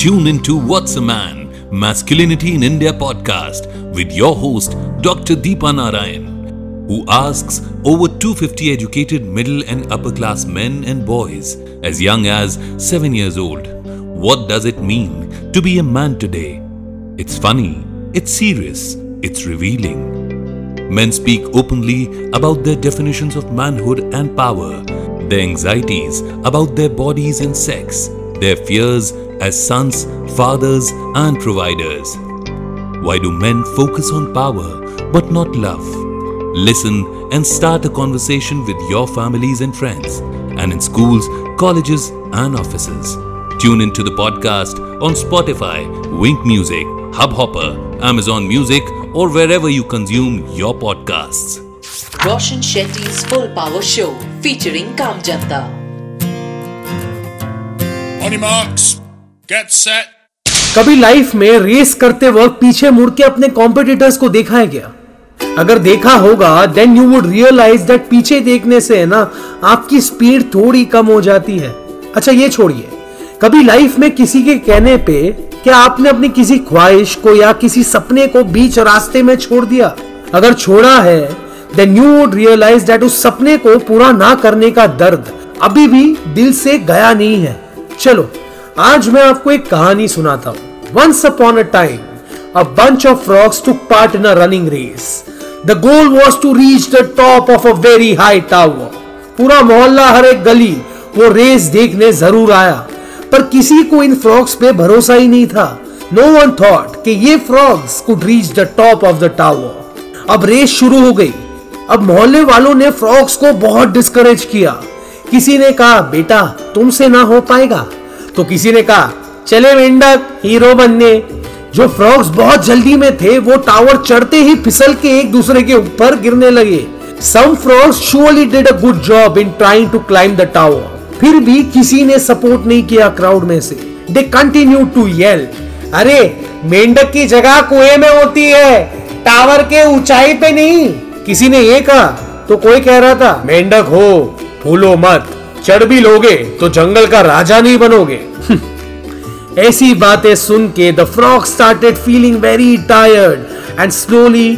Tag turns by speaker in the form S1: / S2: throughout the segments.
S1: Tune into What's a Man, Masculinity in India podcast with your host, Dr. Deepa Narayan, who asks over 250 educated middle and upper class men and boys as young as 7 years old. What does it mean to be a man today? It's funny, it's serious, it's revealing. Men speak openly about their definitions of manhood and power, their anxieties about their bodies and sex, their fears as sons, fathers, and providers. Why do men focus on power but not love? Listen and start a conversation with your families and friends, and in schools, colleges, and offices. Tune into the podcast on Spotify, Wink Music, Hubhopper, Amazon Music, or wherever you consume your podcasts.
S2: Roshan Shetty's Full Power Show featuring Kam Janta.
S3: Marks, get set.
S4: कभी life में race करते वक्त पीछे मुड़ के अपने competitors को देखा है क्या? अगर देखा होगा then you would realize that पीछे देखने से है ना आपकी स्पीड थोड़ी कम हो जाती है। अच्छा ये छोड़िए। कभी लाइफ में किसी के कहने पे क्या आपने अपनी किसी ख्वाहिश को या किसी सपने को बीच रास्ते में छोड़ दिया? अगर छोड़ा है then you would realize that उस सपने को पूरा ना करने का दर्द अभी भी दिल से गया नहीं है। चलो, आज मैं आपको एक कहानी सुनाता हूँ। Once upon a time a bunch of frogs took part in a running race. The goal was to reach the top of a very high tower. पूरा मोहल्ला हर एक गली वो रेस देखने ज़रूर आया। पर किसी को इन फ्रॉग्स पे भरोसा ही नहीं था। नो वन थॉट कि ये frogs could reach the top of the tower अब रेस शुरू हो गई। अब मोहल्ले वालों ने फ्रॉग्स को बहुत डिस्करेज किया। किसी ने कहा, बेटा, तुमसे ना हो पाएगा। तो किसी ने कहा, चले मेंढक, हीरो बनने। जो फ्रॉग्स बहुत जल्दी में थे, वो टावर चढ़ते ही फिसल के एक दूसरे के ऊपर गिरने लगे। Some frogs surely did a good job in trying to climb the tower फिर भी किसी ने सपोर्ट नहीं किया क्राउड में से। दे कंटिन्यू टू येल अरे, मेंढक की जगह कुएँ में होती है, टावर के ऊंचाई पे नहीं। किसी ने ये कहा तो कोई कह रहा था, मेंढक हो भूलो मत। चढ़ भी लोगे तो जंगल का राजा नहीं बनोगे। ऐसी बातें सुन के the frog started feeling very tired and slowly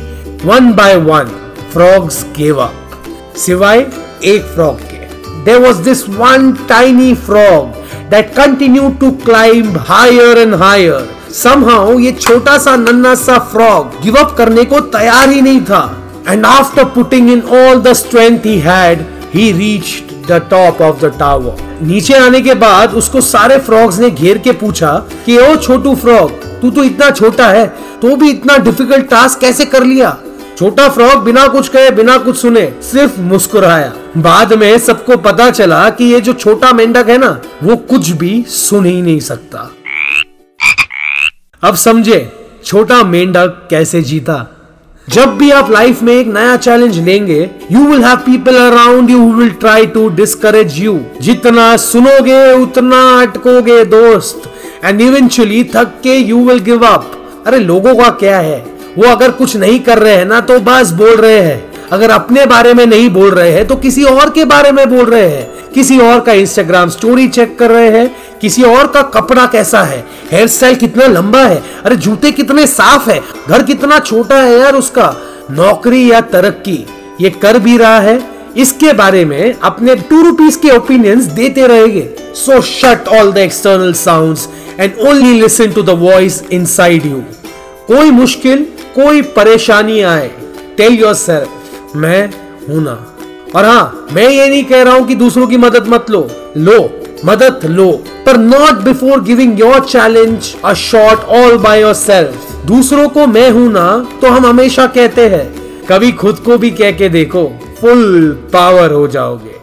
S4: one by one frogs gave up सिवाय एक फ्रॉग के। There was this one tiny frog that continue to climb higher and higher somehow ये छोटा सा, नन्ना सा फ्रॉग गिव अप करने को तैयार ही नहीं था। And after putting in all the strength he had he reached the top of the tower नीचे आने के बाद उसको सारे फ्रॉग्स ने घेर के पूछा कि, ओ छोटू फ्रॉग तू तो इतना छोटा है तो भी इतना डिफ़िकल्ट टास्क कैसे कर लिया? छोटा फ्रॉग बिना कुछ कहे, बिना कुछ सुने, सिर्फ़ मुस्कुराया। बाद में सबको पता चला कि ये जो छोटा मेंढक है ना, वो कुछ भी सुन ही नहीं सकता। अब समझे, छोटा मेंढक कैसे जीता। जब भी आप लाइफ में एक नया चैलेंज लेंगे you will have people around you will try to discourage you जितना सुनोगे, उतना अटकोगे, दोस्त. एंड इवेंचुअली थक के यू विल गिव अप अरे, लोगों का क्या है? वो अगर कुछ नहीं कर रहे हैं ना तो बस बोल रहे हैं। अगर अपने बारे में नहीं बोल रहे हैं तो किसी और के बारे में बोल रहे हैं। किसी और का इंस्टाग्राम स्टोरी चेक कर रहे हैं, किसी और का कपड़ा कैसा है हेयर स्टाइल कितना लंबा है, अरे जूते कितने साफ़ है, घर कितना छोटा है यार उसका, नौकरी या तरक्की, ये कर भी रहा है। इसके बारे में अपने टू रुपीज़ के ओपिनियंस देते रहेंगे। So shut all the external sounds and only listen to the voice inside you कोई मुश्किल, कोई परेशानी आए टेल योर सेल्फ मैं हूँ ना। और हाँ मैं ये नहीं कह रहा हूँ कि दूसरों की मदद मत लो। लो, मदद लो। पर not before giving your challenge a shot all by yourself दूसरों को मैं हूँ ना तो हम हमेशा कहते हैं, कभी खुद को भी कह के देखो फुल पावर हो जाओगे।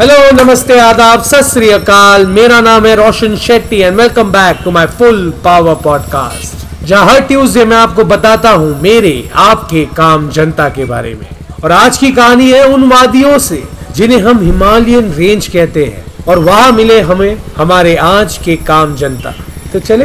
S4: हेलो नमस्ते, आदाब, सत मेरा नाम है Roshan Shetty and welcome back to my full power podcast जहाँ हर ट्यूसडे मैं आपको बताता हूँ मेरे, आपके काम जनता के बारे में। और आज की कहानी है उन वादियों से, जिन्हें हम हिमालयन रेंज कहते हैं। और वहाँ मिले हमें, हमारे आज के काम जनता। तो चले।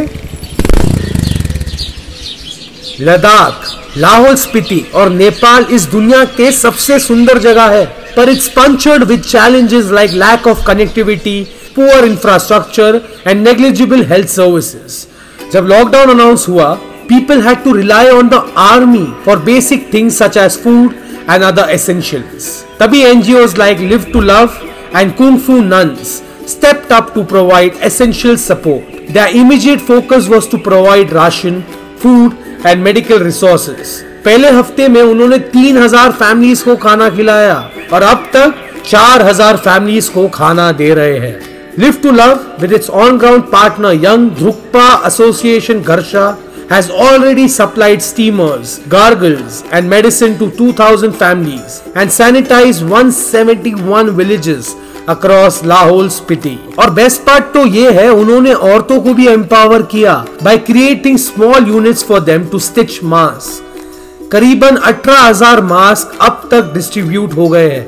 S4: लद्दाख, लाहौल स्पीति और नेपाल इस दुनिया के सबसे सुंदर जगह है। पर it's punctured with challenges like lack of connectivity poor infrastructure and negligible health services जब लॉकडाउन अनाउंस हुआ people had to rely on the army for basic things such as food and other essentials. तभी NGOs like Live to Love and Kung Fu Nuns stepped up to provide essential support. Their immediate focus was to provide ration, food and medical resources. पहले हफ़्ते में उन्होंने 3000 families को खाना खिलाया और अब तक 4000 फैमिलीज़ को खाना दे रहे हैं Live to Love with its on-ground partner Young Drukpa Association Garsha has already supplied steamers, gargles and medicine to 2000 families and sanitized 171 villages across Lahaul Spiti और बेस्ट पार्ट तो ये है उन्होंने औरतों को भी एम्पावर किया by creating small units for them to stitch mask करीबन 18000 मास्क अब तक डिस्ट्रीब्यूट हो गए हैं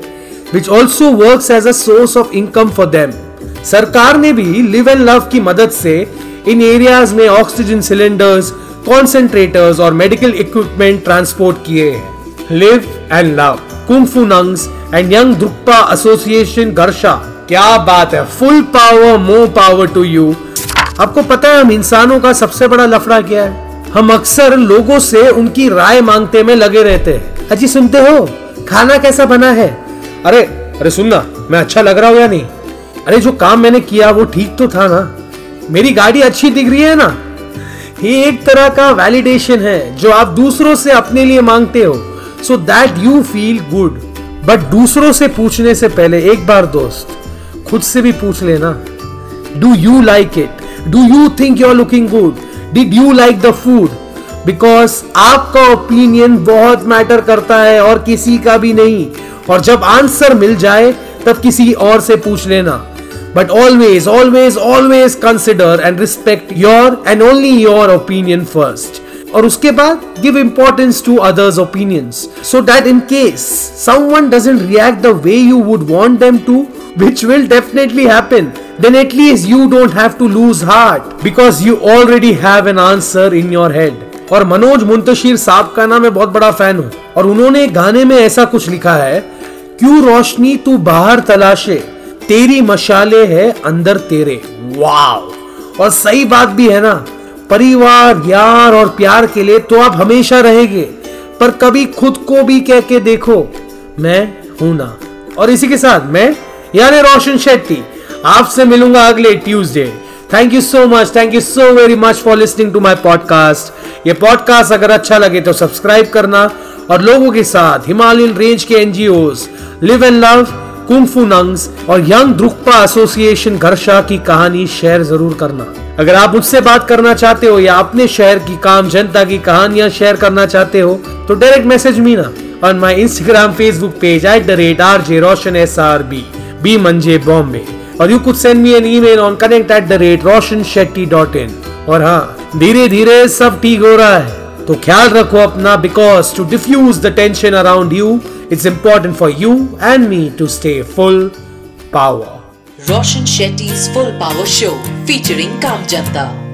S4: which also work as a source of income for them सरकार ने भी लिव एंड लव की मदद से इन एरियाज़ में ऑक्सीजन सिलेंडर्स कॉन्सेंट्रेटर्स और मेडिकल इक्विपमेंट ट्रांसपोर्ट किए live and love kung fu nuns and young Drukpa association Garsha क्या बात है full power more power to you आपको पता है, हम इंसानों का सबसे बड़ा लफड़ा क्या है? हम अक्सर लोगों से उनकी राय मांगते में लगे रहते हैं। अजी, सुनते हो? खाना कैसा बना है? अरे अरे सुनना, मैं अच्छा लग रहा हूँ या नहीं? अरे जो काम मैंने किया वो ठीक तो था ना? मेरी गाड़ी अच्छी दिख रही है ना? ये एक तरह का वैलिडेशन है जो आप दूसरों से अपने लिए मांगते हो। So that you feel good but दूसरों से पूछने से पहले एक बार दोस्त, खुद से भी पूछ लेना। Do you like it do you think you are looking good did you like the food because आपका ओपिनियन बहुत मैटर करता है और किसी का भी नहीं। और जब आंसर मिल जाए, तब किसी और से पूछ लेना। but always always always consider and respect your and only your opinion first. और उसके बाद give importance to others opinions so that in case someone doesn't react the way you would want them to which will definitely happen then at least you don't have to lose heart because you already have an answer in your head और मनोज मुंतशीर साहब का नाम मैं बहुत बड़ा fan हूँ। और उन्होंने गाने में ऐसा कुछ लिखा है, क्यों रोशनी तू बाहर तलाशे? तेरी मशाले है अंदर तेरे। वाव और सही बात भी है ना, परिवार, यार और प्यार के लिए तो आप हमेशा रहेंगे, पर कभी खुद को भी कह के देखो, मैं हूँ ना। और इसी के साथ मैं, यानी रोशन शेट्टी, आपसे मिलूँगा अगले Tuesday. Thank you so much thank you so very much for listening to my podcast ये पॉडकास्ट अगर अच्छा लगे तो सब्सक्राइब करना, और लोगों के साथ हिमालयन रेंज के NGO live and love kung fu nuns और यंग द्रुकपा एसोसिएशन घरशा की कहानी शेयर ज़रूर करना। अगर आप मुझसे बात करना चाहते हो या अपने शहर की काम, जनता की कहानियाँ शेयर करना चाहते हो तो डायरेक्ट मैसेज मी ना। On my Instagram Facebook page at the rate R J Roshan S R B B मंजे बॉम्बे और you could send me an email on connect at the rate Roshan Shetty dot in और हाँ धीरे धीरे सब ठीक हो रहा है। तो ख्याल रखो अपना because to diffuse the tension around you It's important for you and me to stay full power.
S2: Roshan Shetty's Full Power Show featuring Kamjanta.